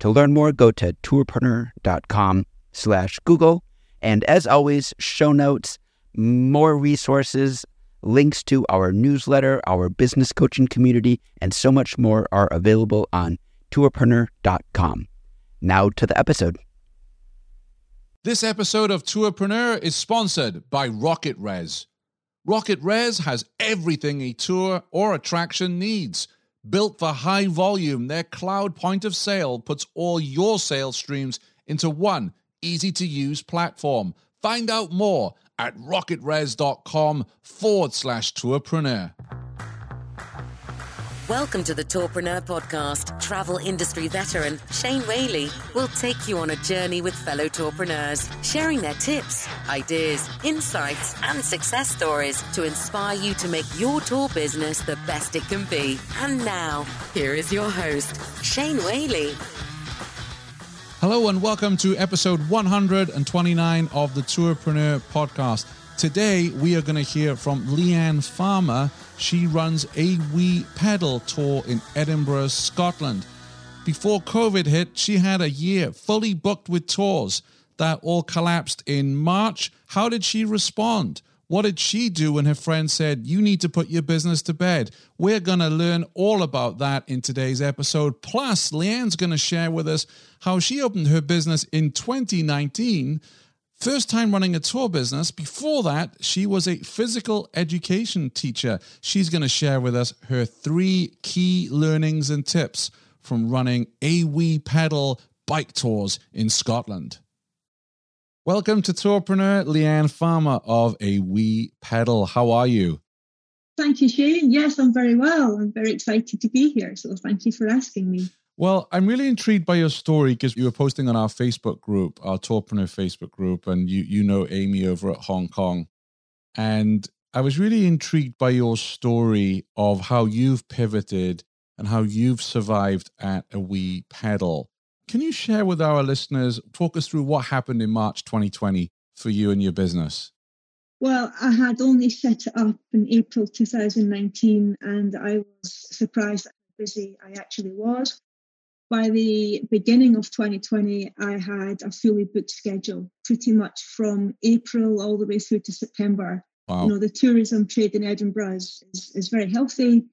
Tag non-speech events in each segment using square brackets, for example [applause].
To learn more, go to tourpreneur.com slash Google. And as always, show notes, more resources, links to our newsletter, our business coaching community, and so much more are available on tourpreneur.com. Now to the episode. This episode of Tourpreneur is sponsored by RocketRez. Rocket Res has everything a tour or attraction needs – Built for high volume, their cloud point of sale puts all your sales streams into one easy to use platform. Find out more at rocketrez.com forward slash tourpreneur. Welcome to the Tourpreneur Podcast. Travel industry veteran Shane Whaley will take you on a journey with fellow tourpreneurs, sharing their tips, ideas, insights, and success stories to inspire you to make your tour business the best it can be. And now, here is your host, Shane Whaley. Hello, and welcome to episode 129 of the Tourpreneur Podcast. Today, we are going to hear from Leanne Farmer she runs a wee pedal tour in Edinburgh, Scotland. Before COVID hit, she had a year fully booked with tours that all collapsed in March. How did she respond? What did she do when her friend said, You need to put your business to bed? We're going to learn all about that in today's episode. Plus, Leanne's going to share with us how she opened her business in 2019 First time running a tour business. Before that, she was a physical education teacher. She's going to share with us her three key learnings and tips from running a wee pedal bike tours in Scotland. Welcome to Tourpreneur Leanne Farmer of A Wee Pedal. How are you? Thank you, Shane. Yes, I'm very well. I'm very excited to be here. So thank you for asking me. Well, I'm really intrigued by your story because you were posting on our Facebook group, our Tourpreneur Facebook group, and you you know Amy over at Hong Kong. And I was really intrigued by your story of how you've pivoted and how you've survived at a wee pedal. Can you share with our listeners, talk us through what happened in March 2020 for you and your business? Well, I had only set it up in April 2019, and I was surprised how busy I actually was by the beginning of 2020, I had a fully booked schedule, pretty much from April all the way through to September. Wow. You know, the tourism trade in Edinburgh is, is, is very healthy.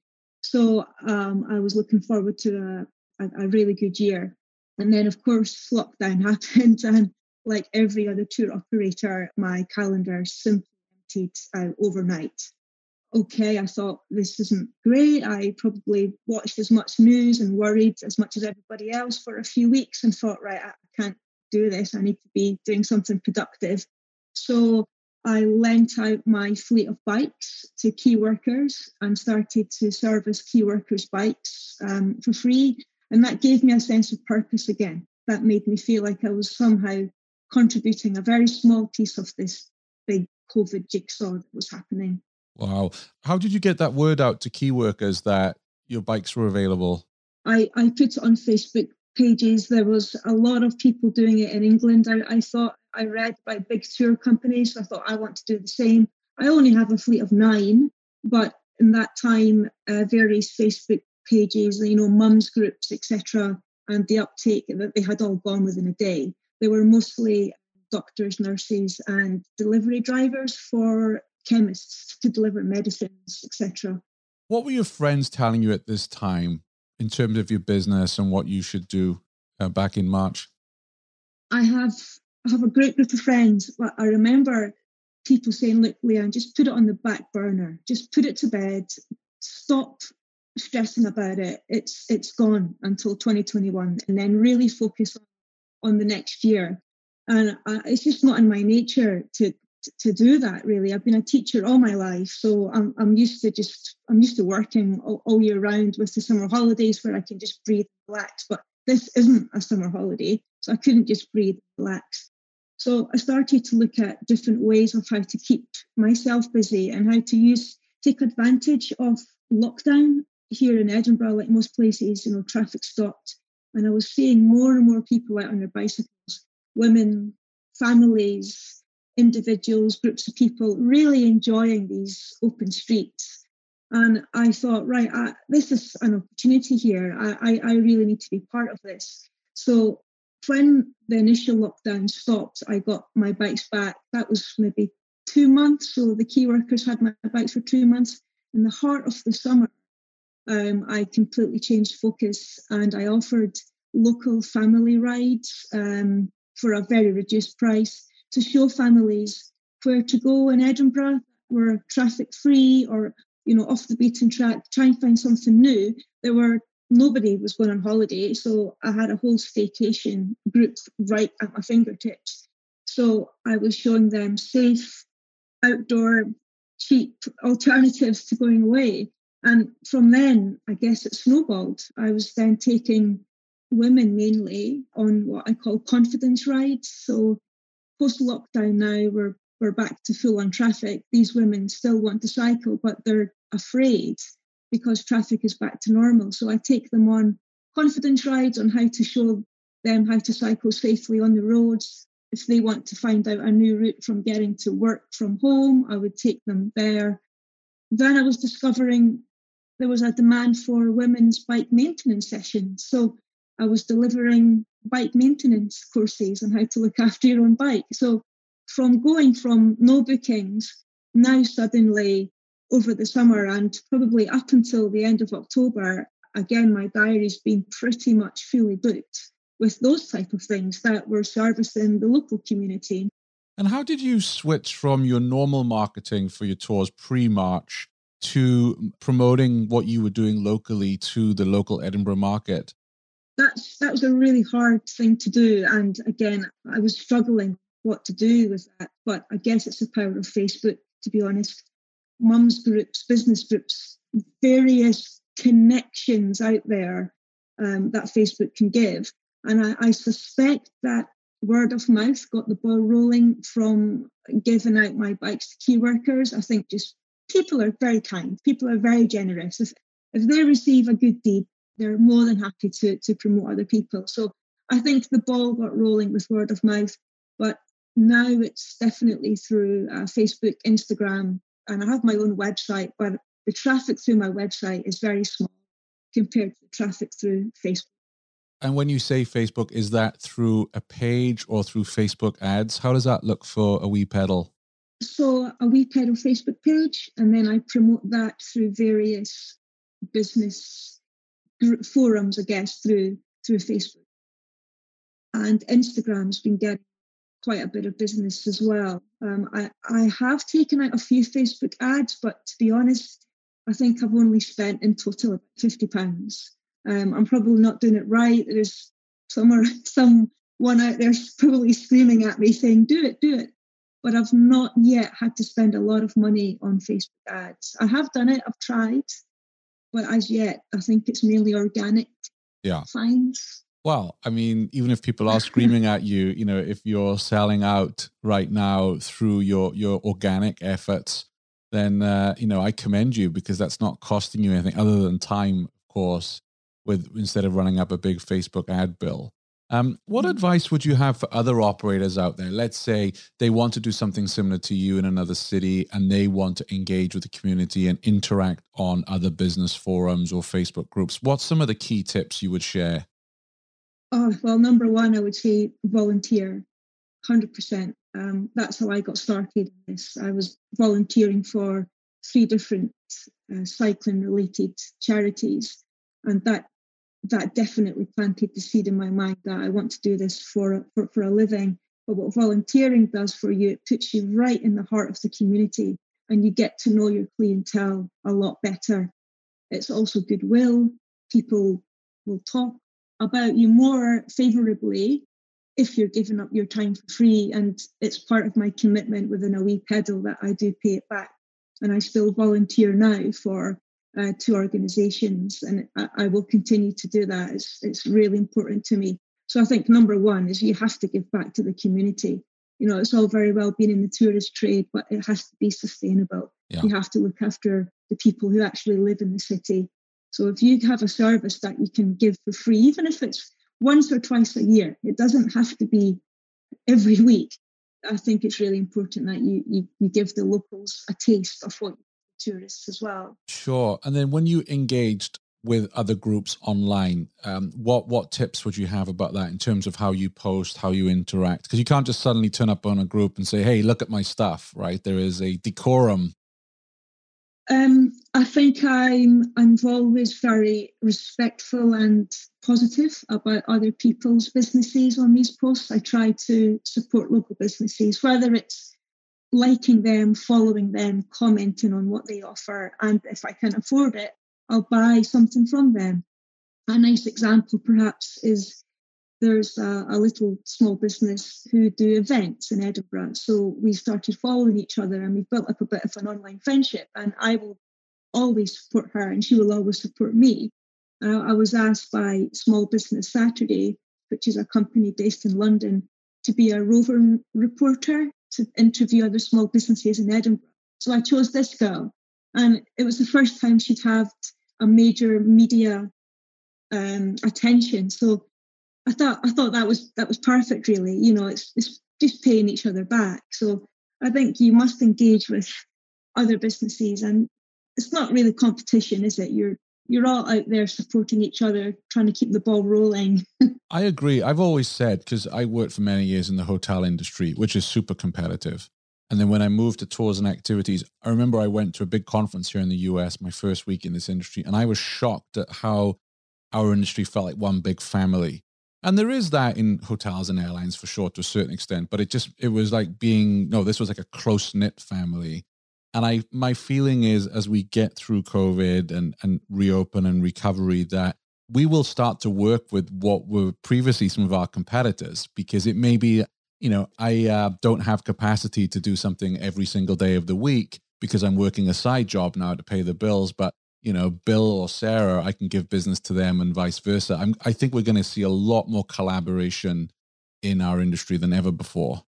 So um, I was looking forward to a, a, a, really good year. And then, of course, lockdown [laughs] happened. And like every other tour operator, my calendar simply emptied out overnight okay, I thought this isn't great. I probably watched as much news and worried as much as everybody else for a few weeks and thought, right, I can't do this. I need to be doing something productive. So I lent out my fleet of bikes to key workers and started to service key workers' bikes um, for free. And that gave me a sense of purpose again. That made me feel like I was somehow contributing a very small piece of this big COVID jigsaw that was happening. Wow. How did you get that word out to key workers that your bikes were available? I, I put it on Facebook pages. There was a lot of people doing it in England. I, I thought I read by big tour companies. So I thought I want to do the same. I only have a fleet of nine, but in that time, uh, various Facebook pages, you know, mums groups, etc., and the uptake that they had all gone within a day. They were mostly doctors, nurses, and delivery drivers for chemists to deliver medicines, etc. What were your friends telling you at this time in terms of your business and what you should do uh, back in March? I have I have a great group of friends, but I remember people saying, "Look, Leanne, just put it on the back burner. Just put it to bed. Stop stressing about it. It's it's gone until 2021, and then really focus on, on the next year." And I, it's just not in my nature to to do that really i've been a teacher all my life so i'm, I'm used to just i'm used to working all, all, year round with the summer holidays where i can just breathe relax but this isn't a summer holiday So I couldn't just breathe, relax. So I started to look at different ways of how to keep myself busy and how to use take advantage of lockdown here in Edinburgh, like most places, you know, traffic stopped. And I was seeing more and more people out on their bicycles, women, families, individuals, groups of people really enjoying these open streets. And I thought, right, I, this is an opportunity here. I, I, I really need to be part of this. So when the initial lockdown stopped, I got my bikes back. That was maybe two months. So the key workers had my bikes for two months. In the heart of the summer, um, I completely changed focus and I offered local family rides um, for a very reduced price to show families where to go in Edinburgh, were traffic free or you know off the beaten track, try and find something new. There were nobody was going on holiday, so I had a whole staycation group right at my fingertips. So I was showing them safe, outdoor, cheap alternatives to going away. And from then, I guess it snowballed. I was then taking women mainly on what I call confidence rides. So post lockdown now, we're we're back to full on traffic. These women still want to cycle, but they're afraid because traffic is back to normal. So I take them on confidence rides on how to show them how to cycle safely on the roads. If they want to find out a new route from getting to work from home, I would take them there. Then I was discovering there was a demand for women's bike maintenance sessions. So I was delivering bike maintenance courses on how to look after your own bike. So from going from no bookings, now suddenly over the summer and probably up until the end of October, again, my diary's been pretty much fully booked with those type of things that were servicing the local community. And how did you switch from your normal marketing for your tours pre-March to promoting what you were doing locally to the local Edinburgh market? That's that was a really hard thing to do. And again, I was struggling what to do with that. But I guess it's the power of Facebook, to be honest. Mums groups, business groups, various connections out there um, that Facebook can give. And I, I suspect that word of mouth got the ball rolling from giving out my bikes to key workers. I think just people are very kind, people are very generous. If, if they receive a good deed, they're more than happy to, to promote other people. So I think the ball got rolling with word of mouth, but now it's definitely through uh, Facebook, Instagram, and I have my own website, but the traffic through my website is very small compared to the traffic through Facebook. And when you say Facebook, is that through a page or through Facebook ads? How does that look for a wee pedal? So a wee pedal Facebook page, and then I promote that through various business forums, I guess, through through Facebook. And Instagram's been getting quite a bit of business as well. Um, I, I have taken out a few Facebook ads, but to be honest, I think I've only spent in total about fifty pounds. Um, I'm probably not doing it right. There's somewhere [laughs] someone out there probably screaming at me saying, "Do it, do it." But I've not yet had to spend a lot of money on Facebook ads. I have done it. I've tried, but as yet, I think it's mainly organic. Yeah. Finds. Well, I mean, even if people are screaming at you, you know, if you're selling out right now through your your organic efforts, then uh, you know I commend you because that's not costing you anything other than time, of course. With instead of running up a big Facebook ad bill. Um, what advice would you have for other operators out there? Let's say they want to do something similar to you in another city and they want to engage with the community and interact on other business forums or Facebook groups. What's some of the key tips you would share? Oh, well, number one, I would say volunteer, 100%. Um, that's how I got started in this. I was volunteering for three different uh, cycling related charities, and that that definitely planted the seed in my mind that I want to do this for, for, for a living. But what volunteering does for you, it puts you right in the heart of the community and you get to know your clientele a lot better. It's also goodwill. People will talk about you more favorably if you're giving up your time for free. And it's part of my commitment within a wee pedal that I do pay it back. And I still volunteer now for uh, to organizations and I, I, will continue to do that. It's, it's really important to me. So I think number one is you have to give back to the community. You know, it's all very well being in the tourist trade, but it has to be sustainable. Yeah. You have to look after the people who actually live in the city. So if you have a service that you can give for free, even if it's once or twice a year, it doesn't have to be every [laughs] week. I think it's really important that you, you, you give the locals a taste of what tourists as well. Sure. And then when you engaged with other groups online, um, what what tips would you have about that in terms of how you post, how you interact? Because you can't just suddenly turn up on a group and say, "Hey, look at my stuff." Right? There is a decorum um, I think I'm I'm always very respectful and positive about other people's businesses on these posts. I try to support local businesses, whether it's liking them, following them, commenting on what they offer, and if I can afford it, I'll buy something from them. A nice example, perhaps, is there's a, a, little small business who do events in Edinburgh. So we started following each other and we built up a bit of an online friendship. And I will always support her and she will always support me. Uh, I was asked by Small Business Saturday, which is a company based in London, to be a roving reporter to interview other small businesses in Edinburgh. So I chose this girl. And it was the first time she'd had a major media um, attention. So I thought I thought that was that was perfect. Really, you know, it's it's just paying each other back. So I think you must engage with other businesses, and it's not really competition, is it? You're you're all out there supporting each other, trying to keep the ball rolling. [laughs] I agree. I've always said because I worked for many years in the hotel industry, which is super competitive. And then when I moved to tours and activities, I remember I went to a big conference here in the US, my first week in this industry, and I was shocked at how our industry felt like one big family and there is that in hotels and airlines for sure to a certain extent but it just it was like being no this was like a close knit family and i my feeling is as we get through covid and and reopen and recovery that we will start to work with what were previously some of our competitors because it may be you know i uh, don't have capacity to do something every single day of the week because i'm working a side job now to pay the bills but you know, Bill or Sarah, I can give business to them and vice versa. I'm, I think we're going to see a lot more collaboration in our industry than ever before.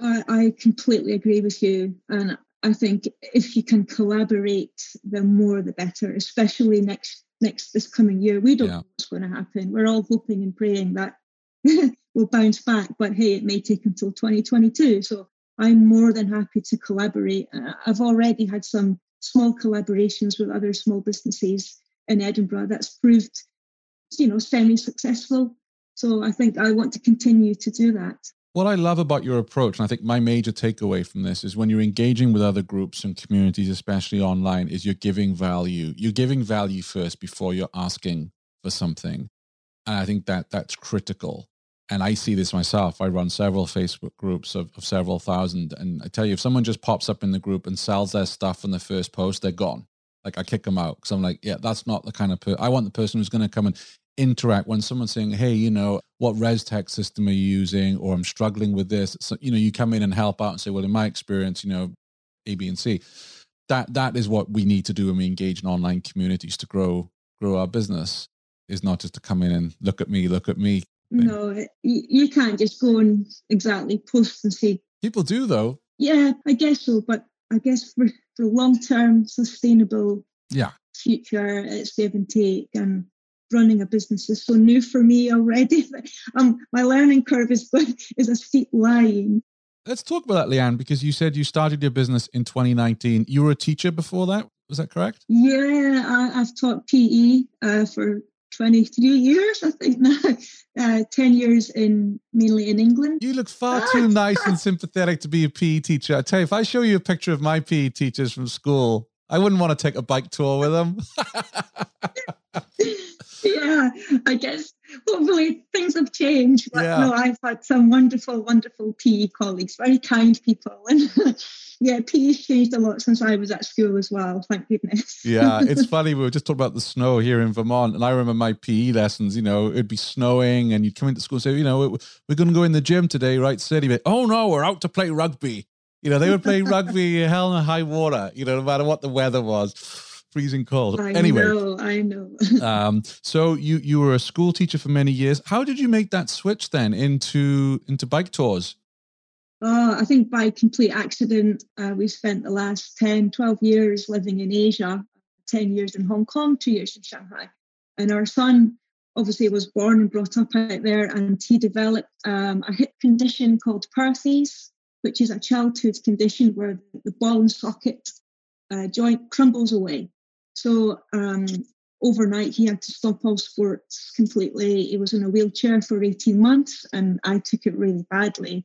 I, I completely agree with you. And I think if you can collaborate, the more the better, especially next next this coming year. We don't yeah. know what's going to happen. We're all hoping and praying that [laughs] we'll bounce back, but hey, it may take until 2022. So I'm more than happy to collaborate. Uh, I've already had some small collaborations with other small businesses in Edinburgh that's proved, you know, semi-successful. So I think I want to continue to do that. What I love about your approach, and I think my major takeaway from this is when you're engaging with other groups and communities, especially online, is you're giving value. You're giving value first before you're asking for something. And I think that that's critical and I see this myself. I run several Facebook groups of, of, several thousand. And I tell you, if someone just pops up in the group and sells their stuff in the first post, they're gone. Like I kick them out because I'm like, yeah, that's not the kind of person. I want the person who's going to come and interact when someone's saying, hey, you know, what ResTech system are you using? Or I'm struggling with this. So, you know, you come in and help out and say, well, in my experience, you know, A, B, and C. That that is what we need to do when we engage in online communities to grow grow our business. Is not just to come in and look at me, look at me, no, you, you can't just go and exactly post and say. People do though. Yeah, I guess so. But I guess for, for long term sustainable yeah future, it's give and take. And running a business is so new for me already. [laughs] um, my learning curve is is a steep line. Let's talk about that, Leanne, because you said you started your business in 2019. You were a teacher before that. Was that correct? Yeah, I, have taught PE uh, for 23 years, I think now, [laughs] uh, 10 years in mainly in England. You look far too nice and sympathetic to be a PE teacher. I tell you, if I show you a picture of my PE teachers from school, I wouldn't want to take a bike tour with them. [laughs] yeah, I guess hopefully things have changed. But yeah. no, I've had some wonderful, wonderful PE colleagues, very kind people. And [laughs] yeah, PE's changed a lot since I was at school as well. Thank goodness. yeah, it's [laughs] funny. We were just talking about the snow here in Vermont, and I remember my PE lessons. You know, it'd be snowing, and you'd come into school and say, you know, we're going to go in the gym today, right, City? But oh no, we're out to play rugby. You know, they would play rugby [laughs] hell and high water. You know, no matter what the weather was. Freezing cold. I anyway, know, I know. [laughs] um, so you you were a school teacher for many years. How did you make that switch then into into bike tours? Oh, I think by complete accident, uh, we spent the last 10, 12 years living in Asia, 10 years in Hong Kong, two years in Shanghai. And our son obviously was born and brought up out there, and he developed um, a hip condition called Perthes, which is a childhood condition where the ball and socket uh, joint crumbles away. So um, overnight, he had to stop all sports completely. He was in a wheelchair for 18 months, and I took it really badly.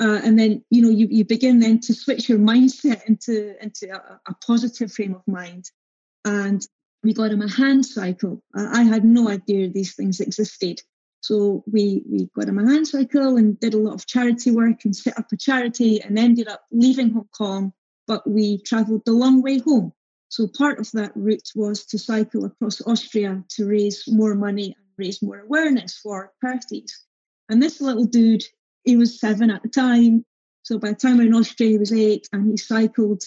Uh, and then, you know, you, you begin then to switch your [laughs] mindset into, into a, a positive frame of mind. And we got him a hand cycle. Uh, I had no idea these things existed. So we, we got him a hand cycle and did a lot of charity work and set up a charity and ended up leaving Hong Kong, but we travelled the long way home. So part of that route was to cycle across Austria to raise more money and raise more awareness for Perthes. And this little dude, he was seven at the time. So by the time we were in Austria, he was eight and he cycled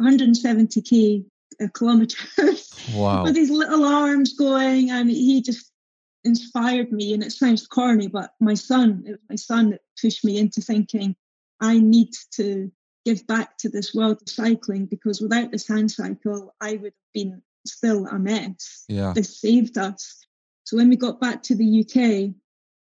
170k uh, kilometers [laughs] wow. with his little arms going. And he just inspired me. And it sounds corny, but my son, it was my son that pushed me into thinking, I need to give back to this world of cycling because without this hand cycle, I would have been still a mess. Yeah. This saved us. So when we got back to the UK,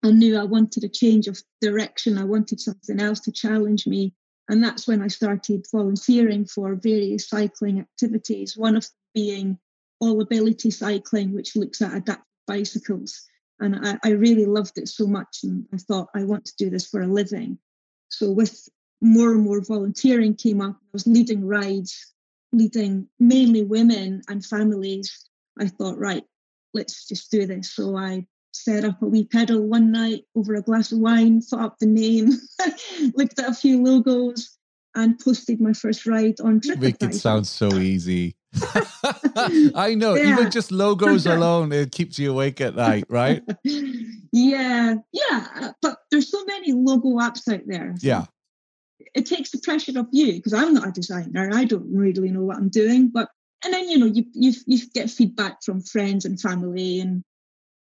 I knew I wanted a change of direction. I wanted something else to challenge me. And that's when I started volunteering for various cycling activities, one of them being all ability cycling, which looks at adapted bicycles. And I, I really loved it so much. And I thought, I want to do this for a living. So with more and more volunteering came up, I was leading rides, leading mainly women and families. I thought, right, let's just do this. So I set up a wee pedal one night over a glass of wine, thought up the name, [laughs] looked at a few logos, and posted my first ride on TripAdvisor. Make it sound so [laughs] easy. [laughs] I know, Yeah. even just logos alone, it keeps you awake at night, right? yeah, yeah. But there's so many logo apps out there. Yeah. It takes the pressure off you because I'm not a designer. I don't really know what I'm doing. But and then you know you you you get feedback from friends and family and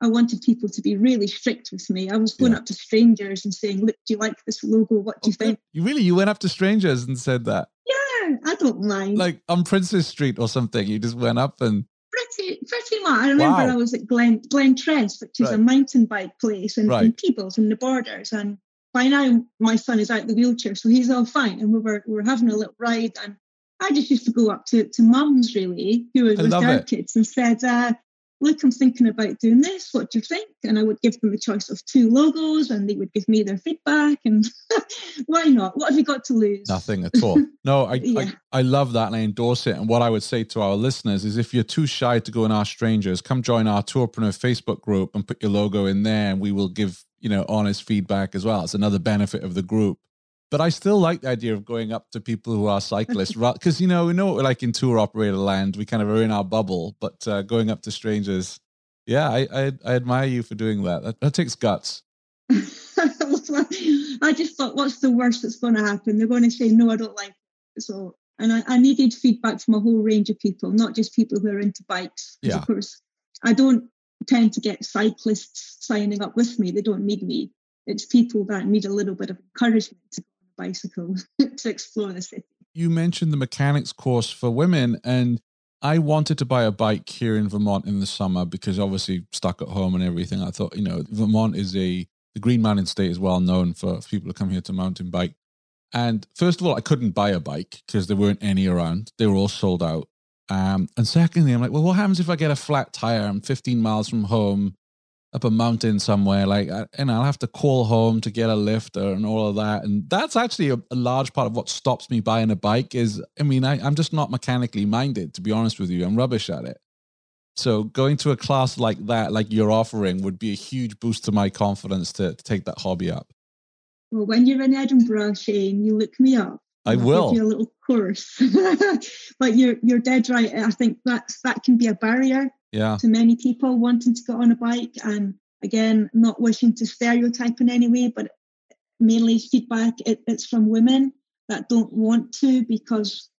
I wanted people to be really strict with me. I was going Yeah. up to strangers and saying, "Look, do you like this logo? What do you think?" You really, you went up to strangers and said that, Yeah, I don't mind. like on Princes Street or something. You just went up and pretty pretty much. I remember Wow. I was at Glen Glentress, which is a mountain bike place in, in Right. Peebles in the borders. And by now my son is out the wheelchair, so he's all fine. And we were we were having a little ride and I just used to go up to, to mums really, who were I with their it. kids and said, uh, look, I'm thinking about doing this. What do you think? And I would give them the choice of two logos and they would give me their feedback. And [laughs] why not? What have you got to lose? nothing at all. No, I, [laughs] Yeah. I I love that and I endorse it. And what I would say to our listeners is if you're too shy to go and ask strangers, come join our Tourpreneur Facebook group and put your logo in there and we will give, you know, honest feedback as well. It's another benefit of the group. But I still like the idea of going up to people who are cyclists, because you know we know what we're like in tour operator land. We kind of are in our bubble, but uh, going up to strangers, yeah, I, I I admire you for doing that. That, that takes guts. [laughs] I just thought, what's the worst that's going to happen? They're going to say, no, I don't like it. So, and I, I needed feedback from a whole range of people, not just people who are into bikes. Yeah. Of course, I don't tend to get cyclists signing up with me. They don't need me. It's people that need a little bit of encouragement to go on a bicycle [laughs] to explore the city. you mentioned the mechanics course for women and I wanted to buy a bike here in Vermont in the summer because obviously stuck at home and everything. I thought, you know, Vermont is a the Green Mountain State is well known for people who come here to mountain bike. And first of all, I couldn't buy a bike because there weren't any around. They were all sold out. Um, and secondly, I'm like, well, what happens if I get a flat tire? I'm 15 miles from home, up a mountain somewhere. Like, and I'll have to call home to get a lift and all of that. And that's actually a, a large part of what stops me buying a bike. Is I mean, I, I'm just not mechanically minded. To be honest with you, I'm rubbish at it. So going to a class like that, like you're offering, would be a huge boost to my confidence to, to take that hobby up. Well, when you're in Edinburgh, Shane, you look me up. I I'll will. give you a little course. [laughs] but you're you're dead right. I think that's that can be a barrier Yeah. to many people wanting to get on a bike and again not wishing to stereotype in any way but mainly feedback it, it's from women that don't want to because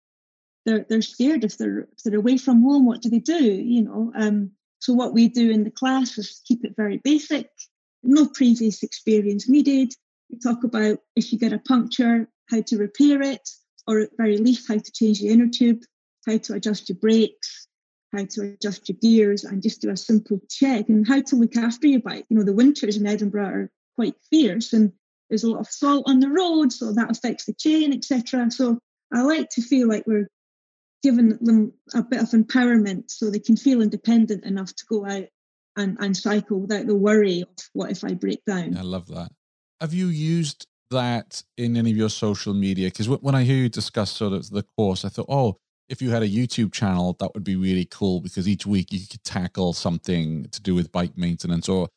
they're they're scared if they're if they're away from home. What do they do? You know. Um, so what we do in the class is keep it very basic, no previous experience needed. We talk about if you get a puncture, how to repair it, or at very least how to change the inner tube, how to adjust your brakes, how to adjust your gears, and just do a simple check and how to look after your bike. You know, the winters in Edinburgh are quite fierce and there's a lot of salt on the road, so that affects the chain, etc. So I like to feel like we're giving them a bit of empowerment so they can feel independent enough to go out and, and cycle without the worry of what if I break down. I love that. Have you used that in any of your social media? Because when I hear you discuss sort of the course, I thought, oh, if you had a YouTube channel, that would be really cool because each week you could tackle something to do with bike maintenance or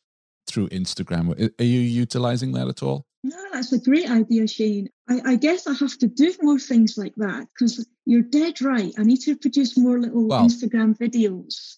through Instagram. Are you utilizing that at all? No, that's a great idea, Shane. I, I guess I have to do more things like that because you're dead right. I need to produce more little well, Instagram videos.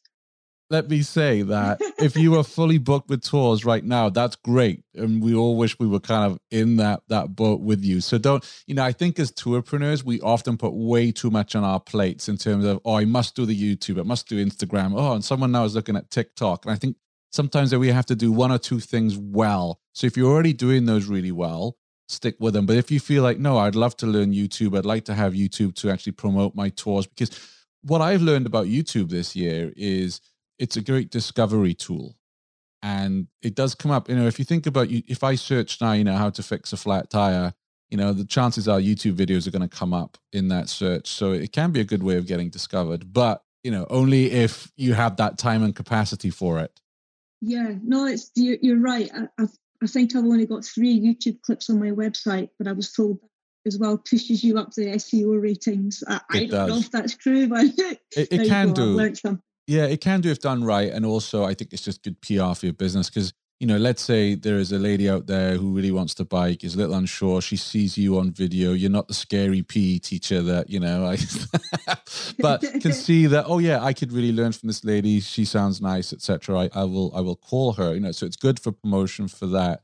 Let me say that if you are fully booked with tours right now, that's great. And we all wish we were kind of in that that boat with you. So don't, you know, I think as tourpreneurs, we often put way too much on our plates in terms of, oh, I must do the YouTube, I must do Instagram. Oh, and someone now is looking at TikTok. And I think sometimes that we have to do one or two things well. So if you're already doing those really well, stick with them. But if you feel like, no, I'd love to learn YouTube, I'd like to have YouTube to actually promote my tours, because what I've learned about YouTube this year is it's a great discovery tool. And it does come up, you know, if you think about you, if I search now, you know, how to fix a flat tire, you know, the chances are YouTube videos are going to come up in that search. So it can be a good way of getting discovered, but, you know, only if you have that time and capacity for it. Yeah, no, it's you're, you're right. I, I've, I think I've only got three YouTube clips on my website, but I was told as well pushes you up the SEO ratings. I, I don't does. know if that's true, but [laughs] it, it can do. Yeah, it can do if done right, and also I think it's just good PR for your business because you know, let's say there is a lady out there who really wants to bike, is a little unsure. She sees you on video. You're not the scary PE teacher that, you know, I, [laughs] but can [laughs] see that, oh yeah, I could really learn from this lady. She sounds nice, etc. I, I will, I will call her, you know, so it's good for promotion for that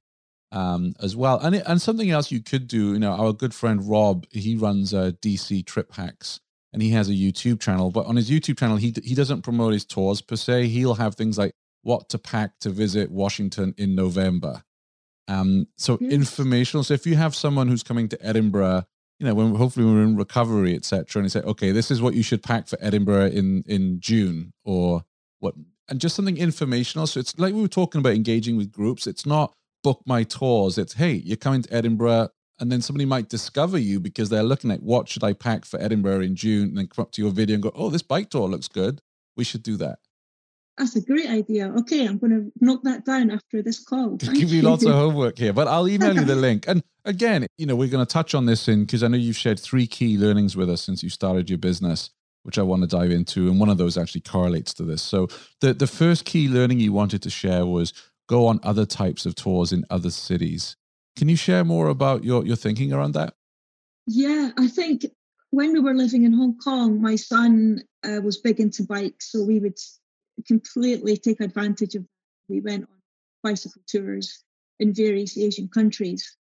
um, as well. And, it, and something else you could do, you know, our good friend Rob, he runs uh, DC Trip Hacks and he has a YouTube channel, but on his YouTube channel, he, he doesn't promote his tours per se. He'll have things like what to pack to visit Washington in November. Um, so yes. informational. So if you have someone who's coming to Edinburgh, you know, when hopefully we're in recovery, etc., and you say, okay, this is what you should pack for Edinburgh in in June, or what, and just something informational. So it's like we were talking about engaging with groups. It's not book my tours. It's hey, you're coming to Edinburgh, and then somebody might discover you because they're looking at what should I pack for Edinburgh in June, and then come up to your video and go, oh, this bike tour looks good. We should do that. That's a great idea. Okay, I'm going to note that down after this call. Thank give you lots of homework here, but I'll email you the link. And again, you know, we're going to touch on this in because I know you've shared three key learnings with us since you started your business, which I want to dive into, and one of those actually correlates to this. So the the first key learning you wanted to share was go on other types of tours in other cities. Can you share more about your your thinking around that? Yeah, I think when we were living in Hong Kong, my son uh, was big into bikes, so we would completely take advantage of. We went on bicycle tours in various Asian countries,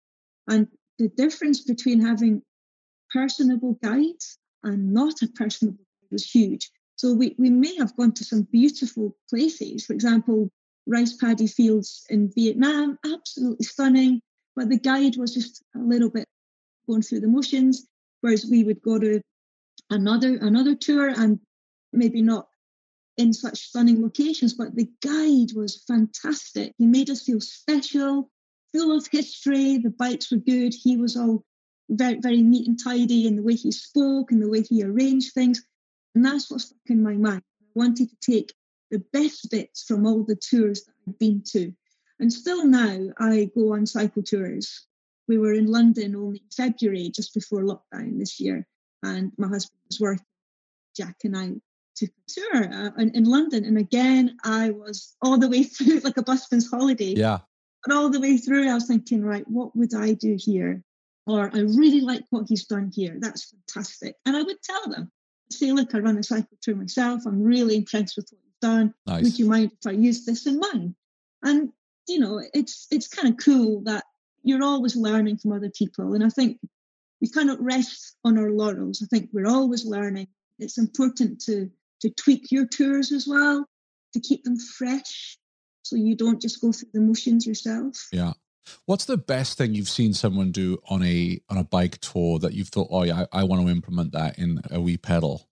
and the difference between having personable guides and not a personable guide was huge. So we, we may have gone to some beautiful places. For example, rice paddy fields in Vietnam, absolutely stunning, but the guide was just a little bit going through the motions. Whereas we would go to another another tour and maybe not in such stunning locations, but the guide was fantastic. He made us feel special, full of history. The bikes were good. He was all very, very neat and tidy in the way he spoke and the way he arranged things. And that's what stuck in my mind. I wanted to take the best bits from all the tours that I've been to. And still now, I go on cycle tours. We were in London only in February, just before lockdown this year, and my husband was working. Jack and I took a tour uh, in, in, London. And again, I was all the way [laughs] through like a busman's holiday. Yeah. But all the way through, I was thinking, right, what would I do here? Or I really like what he's done here. That's fantastic. And I would tell them, say, look, I run a cycle tour myself. I'm really impressed with what you've done. Nice. Would you mind if I use this in mine? And you know, it's it's kind of cool that you're always learning from other people. And I think we cannot rest on our laurels. I think we're always learning it's important to to tweak your tours as well to keep them fresh so you don't just go through the motions yourself yeah what's the best thing you've seen someone do on a on a bike tour that you've thought oh yeah i, I want to implement that in a wee pedal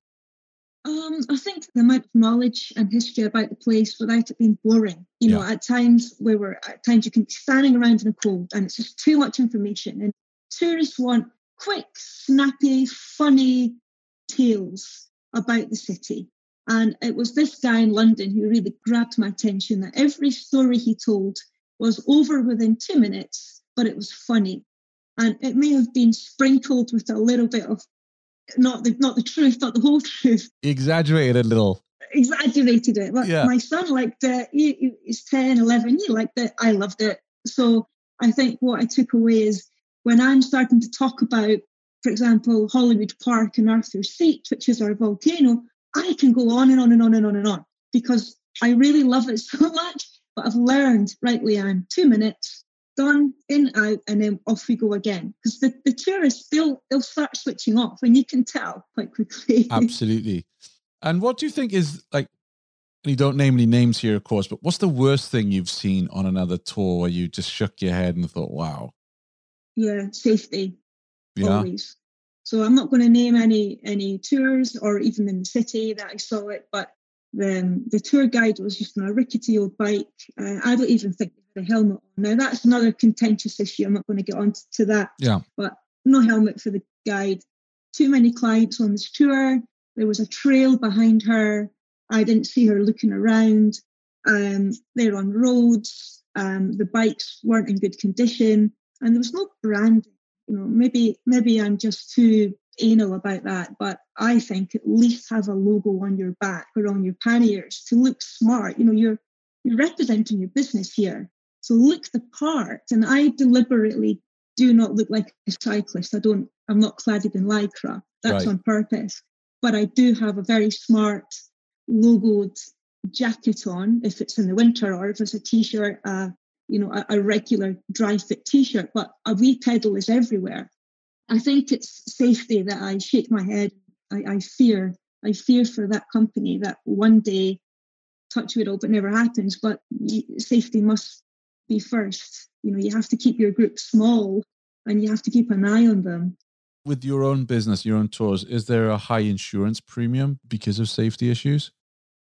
um, I think the amount of knowledge and history about the place without it being boring. You know, at times we were at times you can be standing around in the cold and it's just too much information. And tourists want quick, snappy, funny tales about the city. And it was this guy in London who really grabbed my attention that every story he told was over within two minutes, but it was funny. And it may have been sprinkled with a little bit of not the not the truth, not the whole truth. Exaggerated a little. Exaggerated it. But yeah. my son liked it. He, he's 10, 11. He liked it. I loved it. So I think what I took away is when I'm starting to talk about, for example, Holyrood Park and Arthur's Seat, which is our volcano, I can go on and on and on and on and on because I really love it [laughs] so much. But I've learned, right, Leanne, two minutes, done, in, out, and then off we go again. Because the, the tourists, they'll, they'll start switching off and you can tell quite quickly. [laughs] Absolutely. And what do you think is like, and you don't name any names here, of course, but what's the worst thing you've seen on another tour where you just shook your head and thought, wow, yeah, safety. Yeah. Always. So I'm not going to name any any tours or even in the city that I saw it, but the the tour guide was just on a rickety old bike. Uh, I don't even think he had a helmet on. Now that's another contentious issue. I'm not going to get on to that. Yeah. But no helmet for the guide. Too many clients on this tour. There was a trail behind her. I didn't see her looking around. Um, they're on roads. Um, the bikes weren't in good condition and there was no branding. You know, maybe maybe I'm just too anal about that, but I think at least have a logo on your back or on your panniers to look smart. You know, you're you're representing your business here, so look the part. And I deliberately do not look like a cyclist. I don't. I'm not cladded in lycra. That's right. on purpose. But I do have a very smart logoed jacket on if it's in the winter or if it's a t-shirt, uh, you know, a, a regular dry fit t-shirt, but a wee pedal is everywhere. I think it's safety that I shake my head. I, I fear, I fear for that company that one day, touch wood, hope it never happens, but safety must be first. You know, you have to keep your group small and you have to keep an eye on them. With your own business, your own tours, is there a high insurance premium because of safety issues?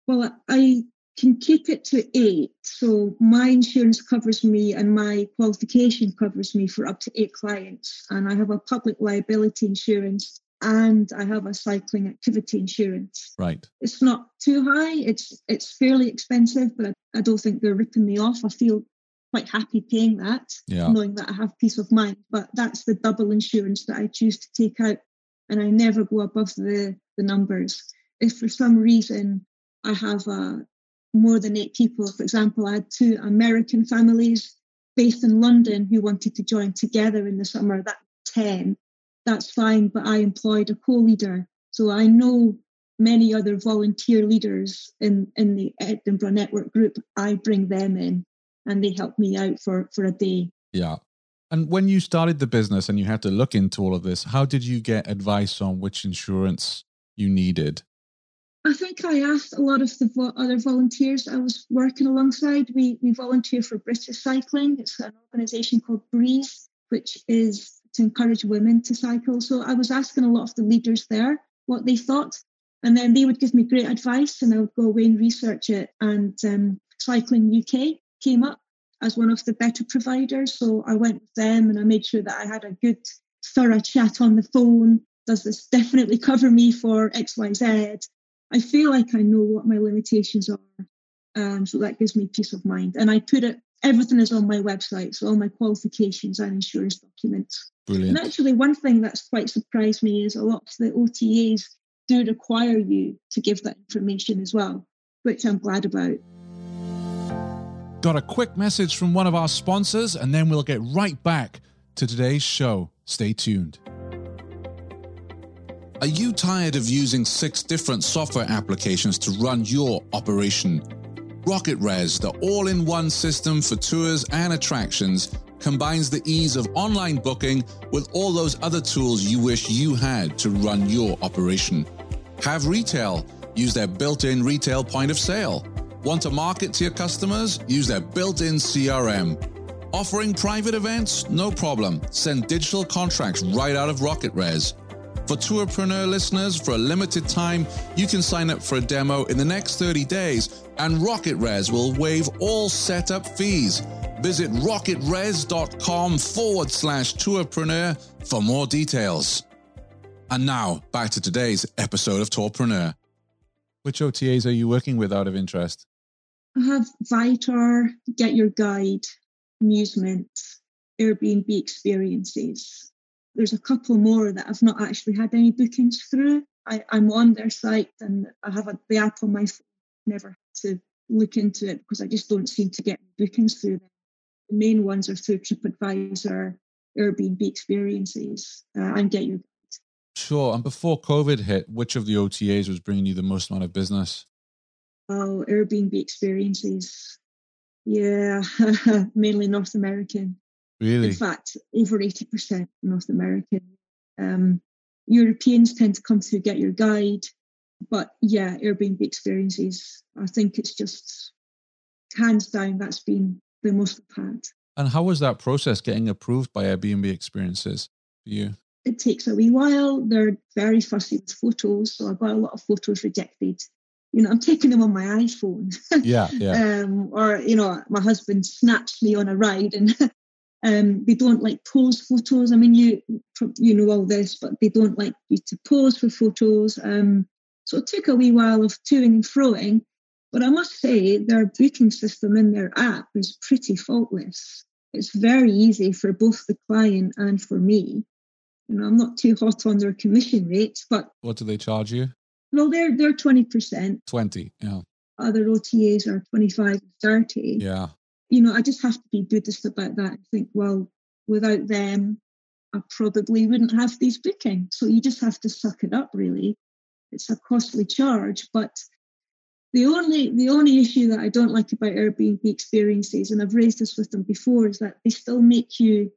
Well, I can keep it to eight. So my insurance covers me and my qualification covers me for up to eight clients. And I have a public liability insurance and I have a cycling activity insurance. Right. It's not too high. It's it's fairly expensive, but I, I don't think they're ripping me off. I feel quite happy paying that, yeah. knowing that I have peace of mind. But that's the double insurance that I choose to take out, and I never go above the the numbers. If for some reason I have a more than eight people. For example, I had two American families based in London who wanted to join together in the summer. That 10, that's fine, but I employed a co-leader. So I know many other volunteer leaders in, in the Edinburgh Network group. I bring them in and they help me out for, for a day. Yeah. And when you started the business and you had to look into all of this, how did you get advice on which insurance you needed? I think I asked a lot of the vo- other volunteers I was working alongside. We we volunteer for British Cycling. It's an organisation called Breeze, which is to encourage women to cycle. So I was asking a lot of the leaders there what they thought, and then they would give me great advice, and I would go away and research it. And um, Cycling UK came up as one of the better providers, so I went with them and I made sure that I had a good, thorough chat on the phone. Does this definitely cover me for X Y Z? I feel like I know what my limitations are. Um, so that gives me peace of mind. And I put it, everything is on my website. So all my qualifications and insurance documents. Brilliant. And actually, one thing that's quite surprised me is a lot of the OTAs do require you to give that information as well, which I'm glad about. Got a quick message from one of our sponsors, and then we'll get right back to today's show. Stay tuned. Are you tired of using six different software applications to run your operation? RocketRez, the all in one system for tours and attractions, combines the ease of online booking with all those other tools you wish you had to run your operation. Have retail? Use their built in retail point of sale. Want to market to your customers? Use their built in CRM. Offering private events? No problem. Send digital contracts right out of RocketRez. For Tourpreneur listeners, for a limited time, you can sign up for a demo in the next 30 days, and RocketRez will waive all setup fees. Visit rocketrez.com forward slash tourpreneur for more details. And now, back to today's episode of Tourpreneur. Which OTAs are you working with out of interest? I have Viator, Get Your Guide, Musement, Airbnb experiences. There's a couple more that I've not actually had any bookings through. I, am on their site and I have a, the app on my phone. Never had to look into it because I just don't seem to get bookings through them. The main ones are through TripAdvisor, Airbnb experiences, uh, and Get Your Guide. Sure. And before COVID hit, which of the OTAs was bringing you the most amount of business? Oh, Airbnb experiences. Yeah, [laughs] mainly North American. Really? In fact, over 80% North American. Um, Europeans tend to come through Get Your Guide. But yeah, Airbnb experiences, I think it's just hands down, that's been the most I've had. And how was that process getting approved by Airbnb experiences for you? it takes a wee while. They're very fussy with photos, so I got a lot of photos rejected. You know, I'm taking them on my iPhone. yeah, [laughs] yeah. Um, or you know, my husband snaps me on a ride, and [laughs] um, they don't like pose photos. I mean, you you know all this, but they don't like you to pose for photos. Um, so it took a wee while of toing and froing. But I must say, their booking system in their app is pretty faultless. It's very easy for both the client and for me you know, I'm not too hot on their commission rates, but what do they charge you? No, they're they're twenty percent. Twenty, yeah. Other OTAs are twenty five and thirty. Yeah. You know, I just have to be Buddhist about that and think, well, without them, I probably wouldn't have these bookings. So you just have to suck it up really. It's a costly charge. But the only the only issue that I don't like about Airbnb experiences, and I've raised this with them before, is that they still make you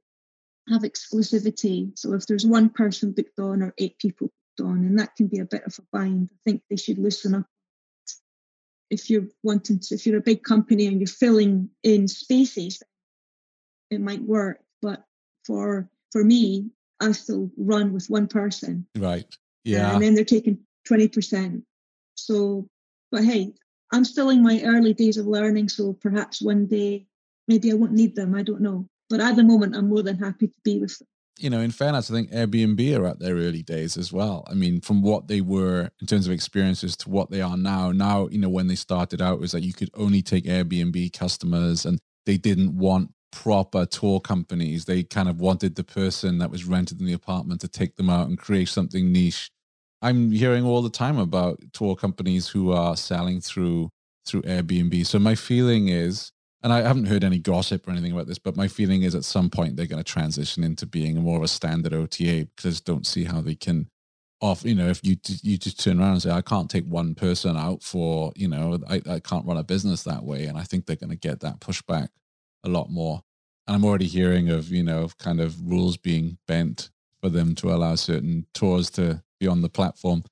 have exclusivity. So if there's one person booked on or eight people booked on, and that can be a bit of a bind, I think they should loosen up. If you're wanting to, if you're a big company and you're filling in spaces, it might work. But for for me, I still run with one person. Right. Uh, yeah. And then they're taking twenty percent. So, but hey, I'm still in my early days of learning. So perhaps one day, maybe I won't need them. I don't know. But at the moment, I'm more than happy to be with them. You know, in fairness, I think Airbnb are at their early days as well. I mean, from what they were in terms of experiences to what they are now. Now, you know, when they started out, it was like you could only take Airbnb customers and they didn't want proper tour companies. They kind of wanted the person that was rented in the apartment to take them out and create something niche. I'm hearing all the time about tour companies who are selling through through Airbnb. So my feeling is and I haven't heard any gossip or anything about this, but my feeling is at some point they're going to transition into being more of a standard OTA because don't see how they can off. You know, if you you just turn around and say, I can't take one person out for, you know, I, I can't run a business that way, and I think they're going to get that pushback a lot more. And I'm already hearing of you know kind of rules being bent for them to allow certain tours to be on the platform.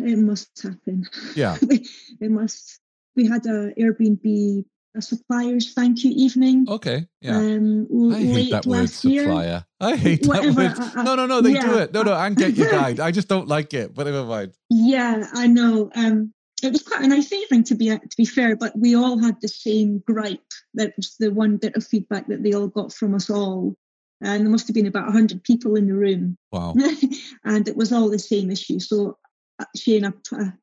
It must happen. Yeah, [laughs] it must. We had a Airbnb a supplier's thank you evening. Okay, yeah. Um, I hate that word supplier. Year. I hate Whatever, that word. no, no, no, they yeah. do it. No, no, and get your [laughs] guide. I just don't like it, but never mind. Yeah, I know. Um, it was quite a nice evening to be to be fair, but we all had the same gripe. That was the one bit of feedback that they all got from us all. And there must have been about 100 people in the room. Wow. [laughs] and it was all the same issue. So, uh, Shane, I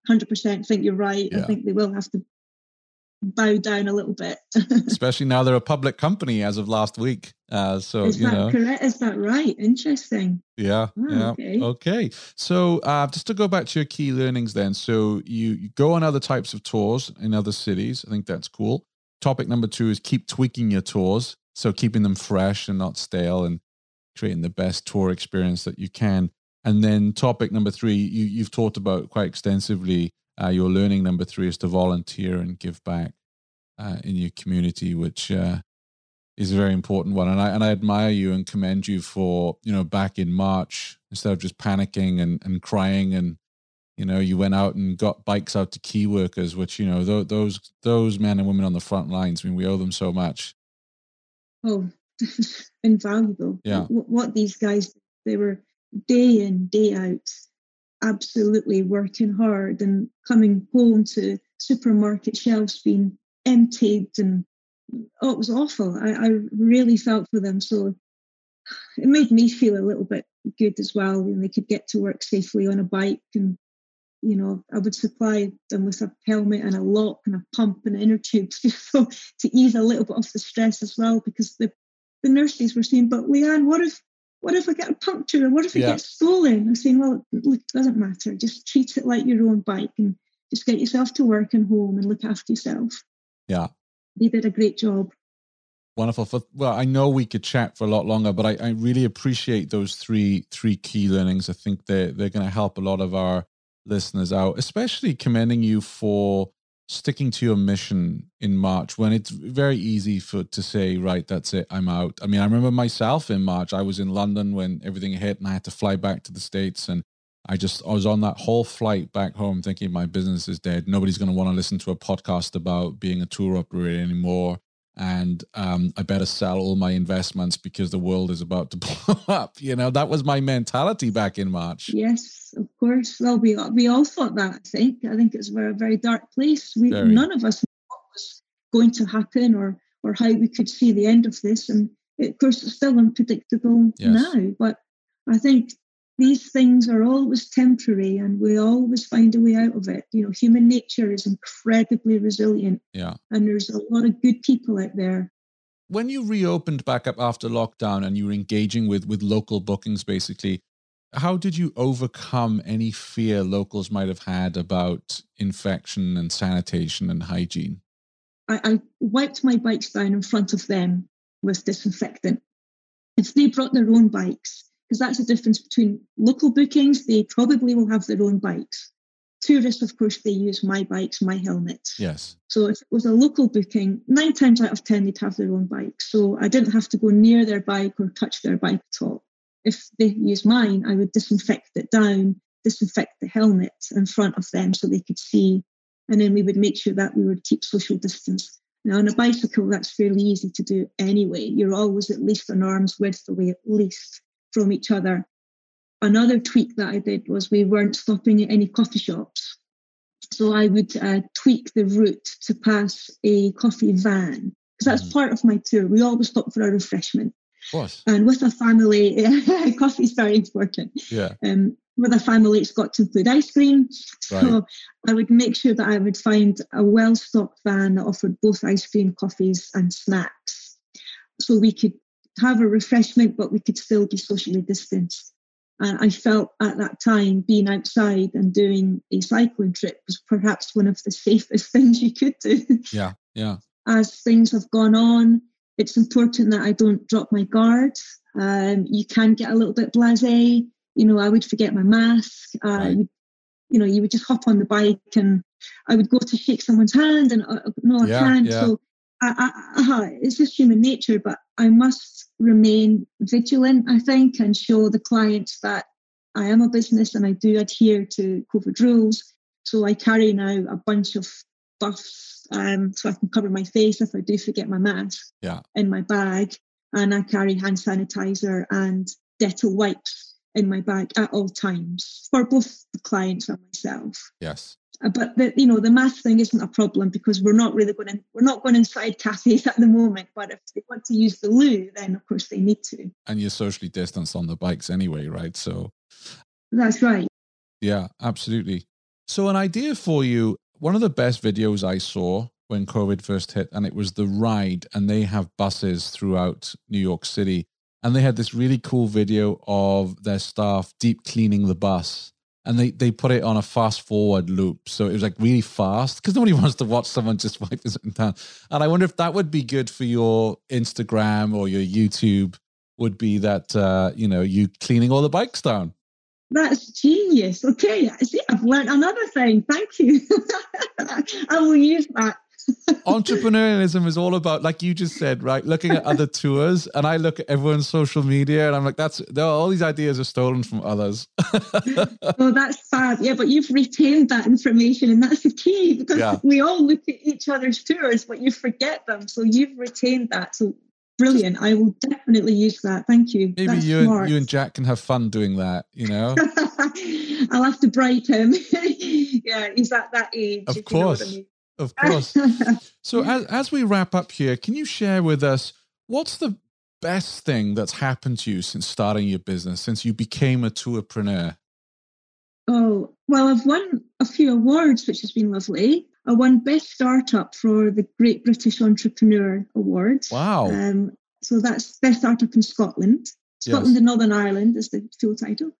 100% think you're right. Yeah. I think they will have to bow down a little bit. [laughs] Especially now they're a public company as of last week. Uh, so is you that know, correct? Is that right? Interesting. Yeah. Oh, yeah. Okay. okay. So uh, just to go back to your key learnings, then. So you, you go on other types of tours in other cities. I think that's cool. Topic number two is keep tweaking your tours. So keeping them fresh and not stale, and creating the best tour experience that you can. And then topic number three, you, you've talked about quite extensively uh, your learning number three is to volunteer and give back uh, in your community, which uh, is a very important one. And I and I admire you and commend you for you know back in March instead of just panicking and, and crying and You know, you went out and got bikes out to key workers, which you know th- those those men and women on the front lines. I mean, we owe them so much. Oh, [laughs] invaluable. Yeah. What, what these guys they were day in day out, absolutely working hard and coming home to supermarket shelves being emptied and oh, it was awful. I, I really felt for them. So it made me feel a little bit good as well. And they could get to work safely on a bike. And, you know, I would supply them with a helmet and a lock and a pump and inner tubes [laughs] so to ease a little bit of the stress as well, because the, the nurses were saying, but Leanne, what if what if I get a puncture what if it yeah. gets stolen? I'm saying, well, look, it doesn't matter. Just treat it like your own bike and just get yourself to work and home and look after yourself. Yeah. They did a great job. Wonderful. For, well, I know we could chat for a lot longer, but I, I really appreciate those three three key learnings. I think they're they're going to help a lot of our listeners out, especially commending you for sticking to your mission in March when it's very easy for to say, right, that's it, I'm out. I mean, I remember myself in March. I was in London when everything hit, and I had to fly back to the states, and I just I was on that whole flight back home thinking my business is dead. Nobody's to want to listen to a podcast about being a tour operator anymore. And um, I better sell all my investments because the world is about to [laughs] blow up. You know, that was my mentality back in March. Yes, of course. Well, we we all thought that. I think. I think it's a very dark place. We very. none of us knew what was going to happen or or how we could see the end of this. And it, of course, it's still unpredictable yes. now. But I think these things are always temporary and we always find a way out of it. You know, human nature is incredibly resilient. Yeah. And there's a lot of good people out there. When you reopened back up after lockdown and you were engaging with with local bookings basically, how did you overcome any fear locals might have had about infection and sanitation and hygiene? I, I wiped my bikes down in front of them with disinfectant. If they brought their own bikes, because that's the difference between local bookings, they probably will have their own bikes. Tourists, of course, they use my bikes, my helmets. Yes. So if it was a local booking, nine times out of 10, they'd have their own bike. So I didn't have to go near their bike or touch their bike at all. If they use mine, I would disinfect it down, disinfect the helmet in front of them so they could see. And then we would make sure that we would keep social distance. Now, on a bicycle, that's fairly easy to do anyway. You're always at least an arm's width away, at least from each other. Another tweak that I did was we weren't stopping at any coffee shops. So I would uh, tweak the route to pass a coffee van because that's mm. part of my tour. We always stop for a refreshment. And with a family, [laughs] coffee's very important. Yeah. Um, with a family, it's got to include ice cream. So right. I would make sure that I would find a well stocked van that offered both ice cream, coffees, and snacks. So we could have a refreshment, but we could still be socially distanced. And I felt at that time being outside and doing a cycling trip was perhaps one of the [laughs] safest things you could do. Yeah, yeah. As things have gone on, it's important that I don't drop my guard. Um, you can get a little bit blasé. You know, I would forget my mask. Uh, right. you, you know, you would just hop on the bike and I would go to shake someone's hand and uh, no, I yeah, can't. Yeah. So I, I, uh, it's just human nature, but I must remain vigilant, I think, and show the clients that I am a business and I do adhere to COVID rules. So I carry now a bunch of buffs um, so I can cover my face if I do forget my mask yeah. in my bag. And I carry hand sanitizer and Dettol wipes in my bag at all times for both the clients and myself. Yes. Uh, but the you know the mask thing isn't a problem because we're not really going in, we're not going inside cafes [laughs] at the moment but if they want to use the loo then of course they need to. And you're socially distanced on the bikes anyway right? So that's right. Yeah absolutely. So an idea for you one of the best videos i saw when covid first hit and it was the ride and they have buses throughout new york city and they had this really cool video of their staff deep cleaning the bus and they, they put it on a fast forward loop. So it was like really fast because nobody [laughs] wants to watch someone just wipe something down. And I wonder if that would be good for your Instagram or your YouTube would be that, uh, you know, you cleaning all the bikes down. That's genius. Okay. See, I've learned another thing. Thank you. [laughs] I will use that. [laughs] Entrepreneurialism is all about, like you just said, right? Looking at other tours, and I look at everyone's social media, and I'm like, that's all these ideas are stolen from others. [laughs] oh, that's sad. Yeah, but you've retained that information, and that's the key because yeah. we all look at each other's tours, but you forget them. So you've retained that. So brilliant. I will definitely use that. Thank you. Maybe That's you and, you and Jack can have fun doing that, you know? [laughs] I'll have to bribe him. yeah, he's at that age. Of course. I mean. Of [laughs] course. so as, as we wrap up here, can you share with us what's the best thing that's happened to you since starting your business, since you became a tourpreneur? Oh, well, I've won a few awards, which has been lovely. I won Best Startup for the Great British Entrepreneur Award. Wow. Um, so that's Best Startup in Scotland. Scotland yes. and Northern Ireland is the full title.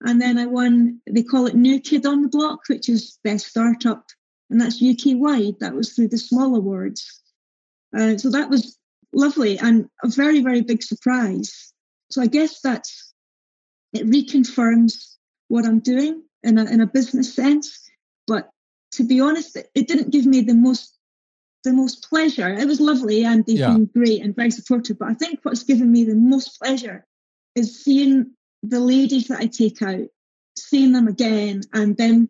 And then I won, they call it New Kid on the Block, which is Best Startup. And that's UK wide. That was through the small awards. Uh, so that was lovely and a very, very big surprise. So I guess that's, it reconfirms what I'm doing in a, in a business sense. But to be honest, it didn't give me the most the most pleasure. It was lovely and they've yeah. been great and very supportive. But I think what's given me the most pleasure is seeing the ladies that I take out, seeing them again, and them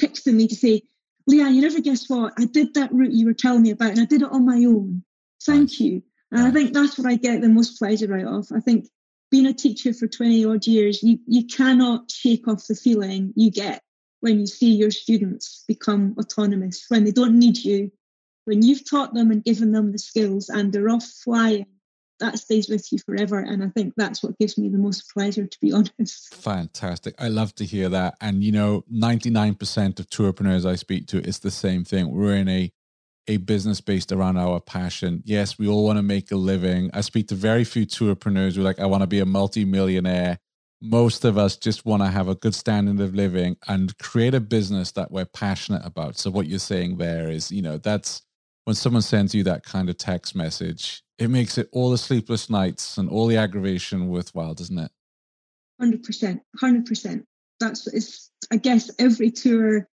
texting me to say, Leah, you never guess what? I did that route you were telling me about and I did it on my own. Thank nice. you. And nice. I think that's what I get the most pleasure out of. I think being a teacher for 20 odd years, you, you cannot shake off the feeling you get when you see your students become autonomous, when they don't need you, when you've taught them and given them the skills and they're off flying, that stays with you forever. And I think that's what gives me the most pleasure, to be [laughs] honest. Fantastic. I love to hear that. And, you know, 99% of tourpreneurs I speak to, it's the same thing. We're in a a business based around our passion. Yes, we all want to make a living. I speak to very few tourpreneurs who are like, I want to be a multi-millionaire most of us just want to have a good standard of living and create a business that we're passionate about. So what you're saying there is, you know, that's when someone sends you that kind of text message, it makes it all the sleepless nights and all the aggravation worthwhile, doesn't it? Hundred percent, hundred percent. That's it's. I guess every tour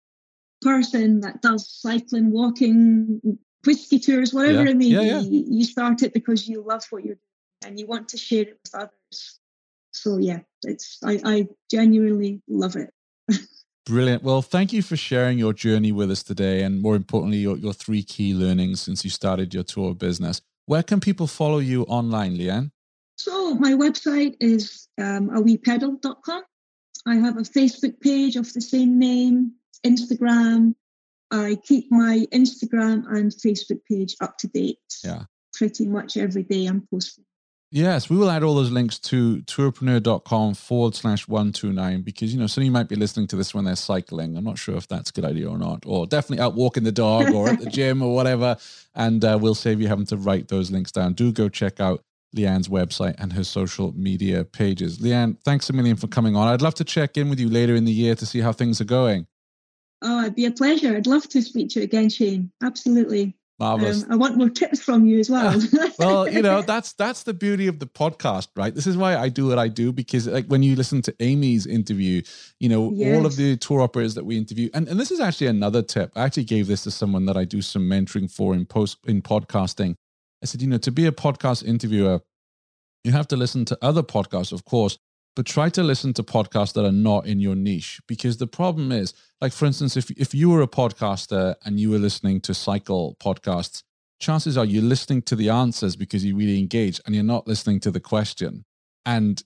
person that does cycling, walking, whiskey tours, whatever yeah. it may yeah, be, yeah. you start it because you love what you're doing and you want to share it with others so yeah, it's I, I genuinely love it. Brilliant. Well, thank you for sharing your journey with us today, and more importantly, your, your three key learnings since you started your tour business. Where can people follow you online, Leanne? So my website is um, aweepedal.com. I have a Facebook page of the same name, Instagram. I keep my Instagram and Facebook page up to date. Yeah. Pretty much every day I'm posting. Yes, we will add all those links to tourpreneur.com forward slash 129 because, you know, some of you might be listening to this when they're cycling. I'm not sure if that's a good idea or not, or definitely out walking the dog or at the gym or whatever. And uh, we'll save you having to write those links down. Do go check out Leanne's website and her social media pages. Leanne, thanks a million for coming on. I'd love to check in with you later in the year to see how things are going. Oh, it'd be a pleasure. I'd love to speak to you again, Shane. Absolutely. Marvelous. Um, I want more tips from you as well. [laughs] well, you know, that's that's the beauty of the podcast, right? This is why I do what I do because like when you listen to Amy's interview, you know, yes. all of the tour operators that we interview, and, and this is actually another tip. I actually gave this to someone that I do some mentoring for in post in podcasting. I said, you know, to be a podcast interviewer, you have to listen to other podcasts, of course, but try to listen to podcasts that are not in your niche because the problem is like for instance if if you were a podcaster and you were listening to cycle podcasts chances are you're listening to the answers because you really engage and you're not listening to the question. And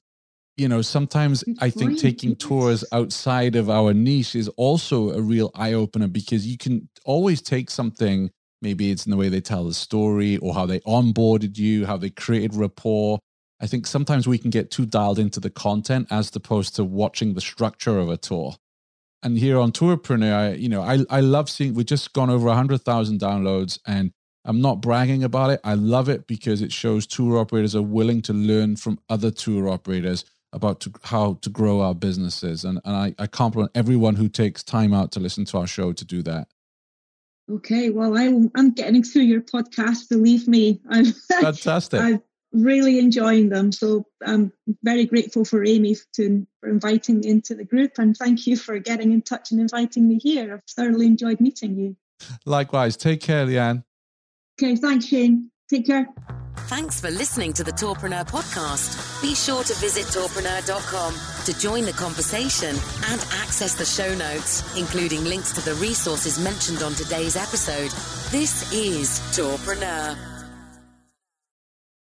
you know sometimes i think taking tours outside of our niche is also a real eye opener because you can always take something maybe it's in the way they tell the story or how they onboarded you how they created rapport I think sometimes we can get too dialed into the content as opposed to watching the structure of a tour. And here on Tourpreneur, I, you know, I, I love seeing, we've just gone over 100,000 downloads and I'm not bragging about it. I love it because it shows tour operators are willing to learn from other tour operators about to, how to grow our businesses. And, and I, I compliment everyone who takes time out to listen to our show to do that. Okay, well, I, I'm getting through your podcast. Believe me, I'm [laughs] fantastic. I've really enjoying them. So I'm very grateful for Amy to, for inviting me into the group. And thank you for getting in touch and inviting me here. I've thoroughly enjoyed meeting you. Likewise. Take care, Leanne. Okay, thanks, Shane. Take care. Thanks for listening to the Tourpreneur podcast. Be sure to visit tourpreneur.com to join the conversation and access the show notes, including links to the resources mentioned on today's episode. This is Tourpreneur.